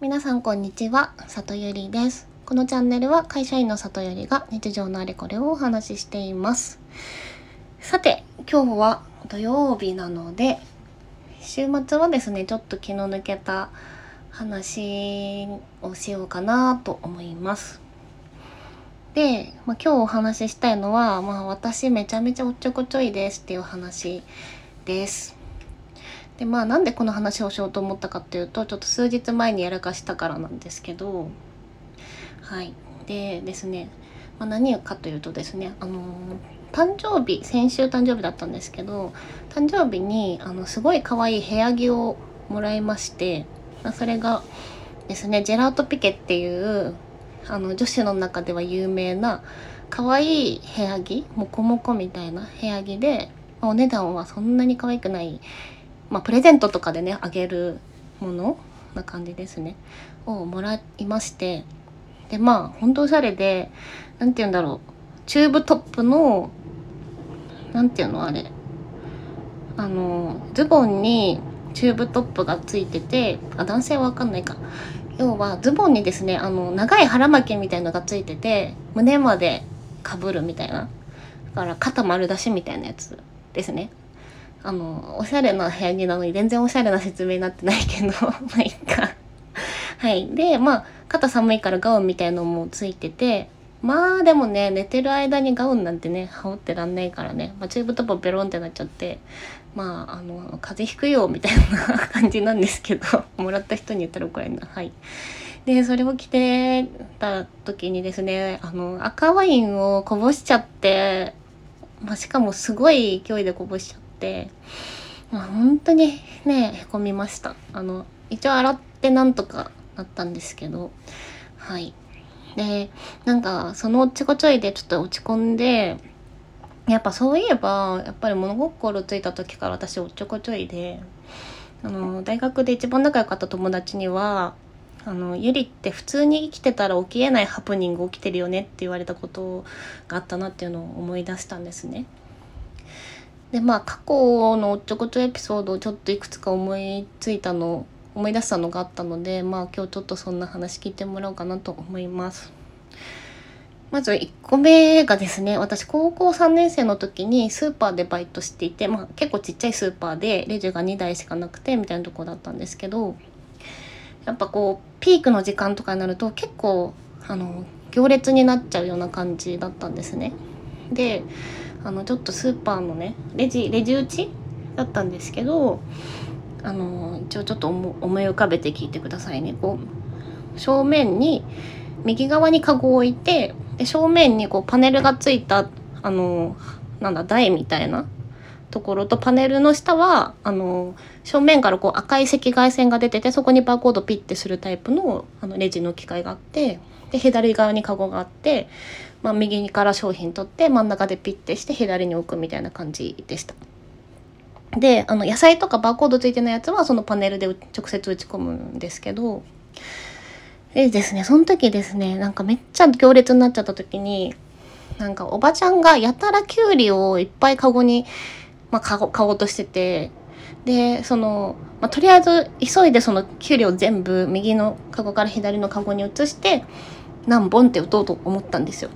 皆さんこんにちは、里ゆりです。このチャンネルは会社員の里ゆりが日常のあれこれをお話ししています。さて、今日は土曜日なので、週末はですね、ちょっと気の抜けた話をしようかなと思います。で、まあ、今日お話ししたいのは、まあ、私めちゃめちゃおっちょこちょいですっていう話です。でまあなんでこの話をしようと思ったかっていうとちょっと数日前にやらかしたからなんですけどはい。でですね、まあ、何かというとですねあの誕生日先週誕生日だったんですけど誕生日にあのすごい可愛い部屋着をもらいましてまあそれがですねジェラートピケっていうあの女子の中では有名な可愛い部屋着モコモコみたいな部屋着でまお値段はそんなに可愛くないまあ、プレゼントとかでねあげるものな感じですね。をもらいまして。でまあほんとおしゃれで何て言うんだろう。チューブトップの何て言うのあれ。あのズボンにチューブトップがついててあ男性はわかんないか。要はズボンにですねあの長い腹巻きみたいのがついてて胸までかぶるみたいな。だから肩丸出しみたいなやつですね。あの、おしゃれな部屋着なのに全然おしゃれな説明になってないけど、まあいいか。はい。で、まあ、肩寒いからガウンみたいのもついてて、まあでもね、寝てる間にガウンなんてね、羽織ってらんないからね、まあ、チューブトップベロンってなっちゃって、まあ、あの、風邪ひくよ、みたいな感じなんですけど、もらった人に言ったら怒られるな。はい。で、それを着てた時にですね、あの、赤ワインをこぼしちゃって、まあ、しかもすごい勢いでこぼしちゃ、って、まあ、本当にねへこみましたあの一応洗ってなんとかなったんですけどはいでなんかそのおっちこちょいでちょっと落ち込んでやっぱそういえばやっぱり物心ついた時から私おっちょこちょいであの大学で一番仲良かった友達にはあのゆりって普通に生きてたら起きえないハプニング起きてるよねって言われたことがあったなっていうのを思い出したんですね。でまあ過去のおっちょこちょエピソードをちょっといくつか思いついたの思い出したのがあったのでまあ今日ちょっとそんな話聞いてもらおうかなと思います。まず1個目がですね私高校3年生の時にスーパーでバイトしていて、まあ、結構ちっちゃいスーパーでレジが2台しかなくてみたいなとこだったんですけどやっぱこうピークの時間とかになると結構あの行列になっちゃうような感じだったんですね。であのちょっとスーパーのねレジレジ打ちだったんですけどあの一応ちょっと思い浮かべて聞いてくださいね。こう正面に右側にカゴを置いてで正面にこうパネルがついたあのなんだ台みたいなところとパネルの下はあの正面からこう赤い赤外線が出ててそこにバーコードピッてするタイプのあのレジの機械があってで左側にカゴがあってまあ、右から商品取って真ん中でピッてして左に置くみたいな感じでした。であの野菜とかバーコードついてないやつはそのパネルで直接打ち込むんですけどでですねその時ですねなんかめっちゃ行列になっちゃった時になんかおばちゃんがやたらきゅうりをいっぱいカゴに、まあ、買おうとしててでその、まあ、とりあえず急いでそのきゅうりを全部右のカゴから左のカゴに移して何本って打とうと思ったんですよ。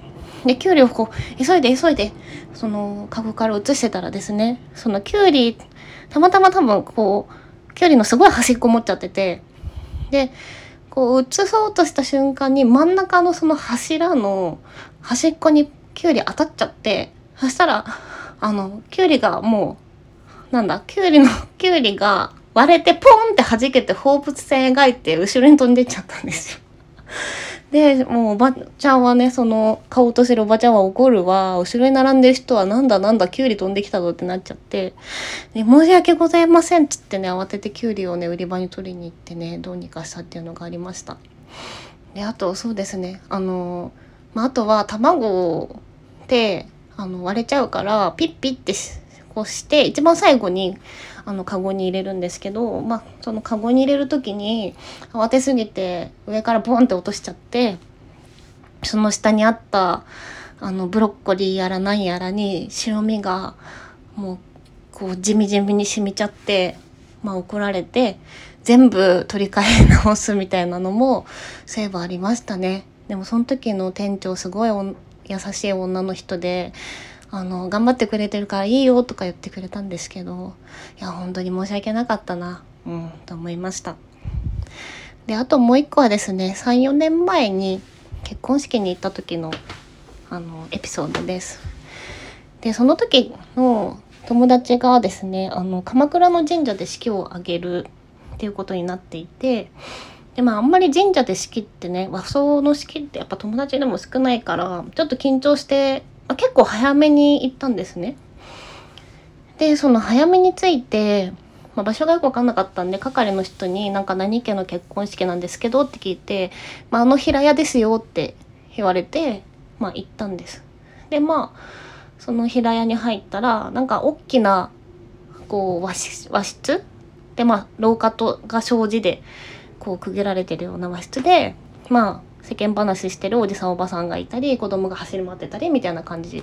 で、きゅうりをこう、急いで急いで、その、カゴから移してたらですね、そのきゅうり、たまたま多分こう、きゅうりのすごい端っこ持っちゃってて、で、こう、移そうとした瞬間に真ん中のその柱の端っこにきゅうり当たっちゃって、そしたら、あの、きゅうりがもう、なんだ、きゅうりの、きゅうりが割れてポンって弾けて放物線描いて後ろに飛んでっちゃったんですよ。で、もうおばちゃんはね、その、買おうとしてるおばちゃんは怒るわ。後ろに並んでる人はなんだなんだ、キュウリ飛んできたぞってなっちゃって、で申し訳ございませんっつってね、慌ててキュウリをね、売り場に取りに行ってね、どうにかしたっていうのがありました。で、あと、そうですね、あの、まあ、あとは卵って、あの、割れちゃうから、ピッピッってこうして、一番最後に、あの、カゴに入れるんですけど、まあ、そのカゴに入れる時に、慌てすぎて、上からボンって落としちゃって、その下にあった、あの、ブロッコリーやら何やらに白身が、もう、こう、じみじみに染みちゃって、まあ怒られて、全部取り替え直すみたいなのもそういえばありましたね。でもその時の店長すごい優しい女の人であの頑張ってくれてるからいいよとか言ってくれたんですけどいや本当に申し訳なかったなうん。と思いました。であともう一個はですね34年前に結婚式に行った時のあのエピソードです。でその時の友達がですねあの鎌倉の神社で式を挙げるっていうことになっていてでまああんまり神社で式ってね和装の式ってやっぱ友達でも少ないからちょっと緊張して、まあ、結構早めに行ったんですね。でその早めに着いて、まあ、場所がよく分かんなかったんで係の人になんか何家の結婚式なんですけどって聞いて「まあ、あの平屋ですよ」って言われて、まあ、行ったんです。でまあその平屋に入ったらなんか大きなこう和室でまあ廊下とが障子でこう区切られてるような和室でまあ世間話してるおじさんおばさんがいたり子供が走り回ってたりみたいな感じ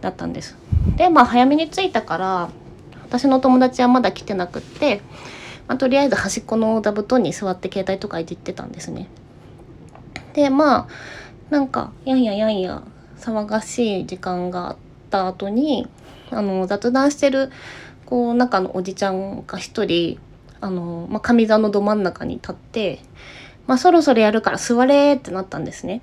だったんです。でまあ早めに着いたから私の友達はまだ来てなくって、まあ、とりあえず端っこの座布団に座って携帯とかいじってたんですね。でまあなんかやんややんや騒がしい時間があった後にあの雑談してるこう中のおじちゃんが一人あの、まあ、上座のど真ん中に立って、まあ、そろそろやるから座れってなったんですね。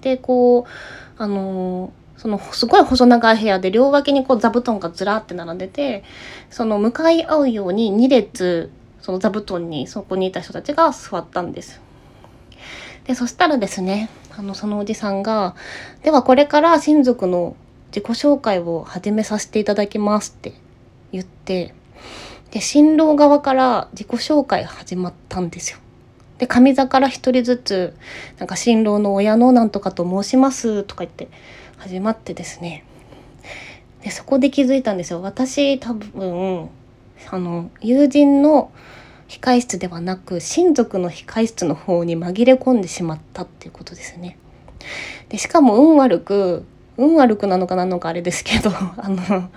でこうあのそのすごい細長い部屋で両脇にこう座布団がずらって並んでてその向かい合うように2列その座布団にそこにいた人たちが座ったんです。でそしたらですねあのそのおじさんが「ではこれから親族の自己紹介を始めさせていただきます」って言ってで新郎側から自己紹介が始まったんですよ。で上座から一人ずつなんか新郎の親のなんとかと申しますとか言って始まってですねでそこで気づいたんですよ私多分あの友人の控え室ではなく親族の控え室の方に紛れ込んでしまったっていうことですね。でしかも運悪く運悪くなのかなのかあれですけどあの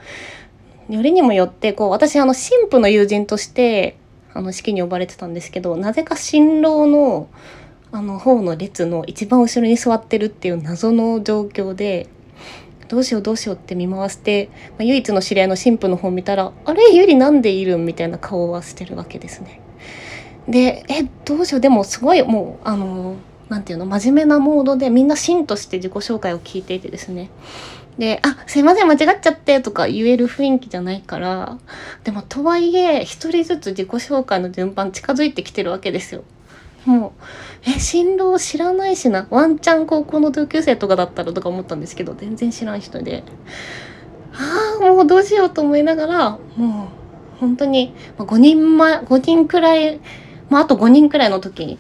よりにもよってこう私あの神父の友人としてあの式に呼ばれてたんですけどなぜか新郎のあの方の列の一番後ろに座ってるっていう謎の状況でどうしようどうしようって見回して、まあ、唯一の知り合いの神父の方見たら「あれ？ゆりなんでいるん?」みたいな顔はしてるわけですね。でえどうしよう？でもすごいもうあの何て言うの？真面目なモードでみんな芯として自己紹介を聞いていてですねで、あ、すいません、間違っちゃってとか言える雰囲気じゃないから、でもとはいえ、一人ずつ自己紹介の順番近づいてきてるわけですよ。もう、え、新郎知らないしな。ワンチャン高校の同級生とかだったらとか思ったんですけど、全然知らん人で。ああ、もうどうしようと思いながら、もう、本当に、5人前、5人くらい、まあ、あと5人くらいの時に、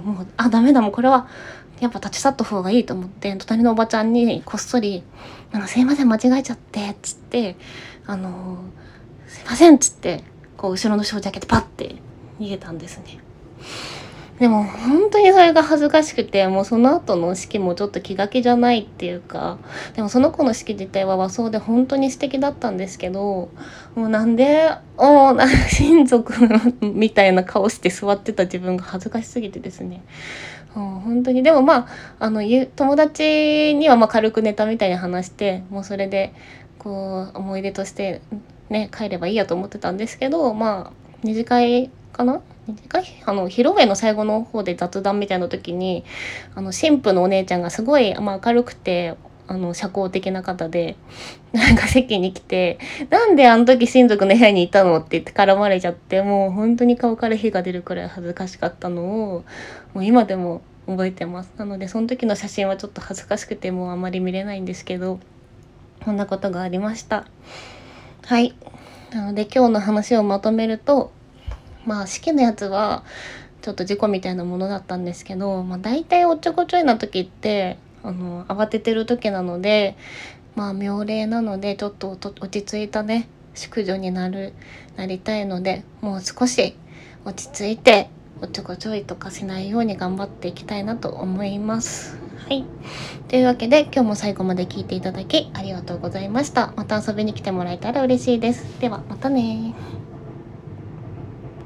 もう、あ、ダメだ、もうこれは、やっぱ立ち去った方がいいと思って、隣のおばちゃんにこっそり、なんかすいません、間違えちゃって、っつって、あのー、すいません、っつって、こう、後ろの障子開けてパッて逃げたんですね。でも本当にそれが恥ずかしくてもうその後の式もちょっと気が気じゃないっていうかでもその子の式自体は和装で本当に素敵だったんですけどもうなんでお親族みたいな顔して座ってた自分が恥ずかしすぎてですね。本当にでもまああの友達にはま軽くネタみたいに話してもうそれでこう思い出としてね帰ればいいやと思ってたんですけどまあ二次会かな二次会あの披露宴の最後の方で雑談みたいな時にあの新婦のお姉ちゃんがすごい、まあ、明るくてあの社交的な方でなんか席に来て「なんであの時親族の部屋にいたの?」って言って絡まれちゃってもう本当に顔から火が出るくらい恥ずかしかったのをもう今でも覚えてます。なのでその時の写真はちょっと恥ずかしくてもうあまり見れないんですけどこんなことがありました。はい。なので今日の話をまとめるとまあ式のやつはちょっと事故みたいなものだったんですけど、まあ、大体おっちょこちょいな時ってあの慌ててる時なのでまあ妙齢なのでちょっと落ち着いたね淑女になるなりたいのでもう少し落ち着いておっちょこちょいとかしないように頑張っていきたいなと思います。はい。というわけで今日も最後まで聞いていただきありがとうございました。また遊びに来てもらえたら嬉しいです。ではまたね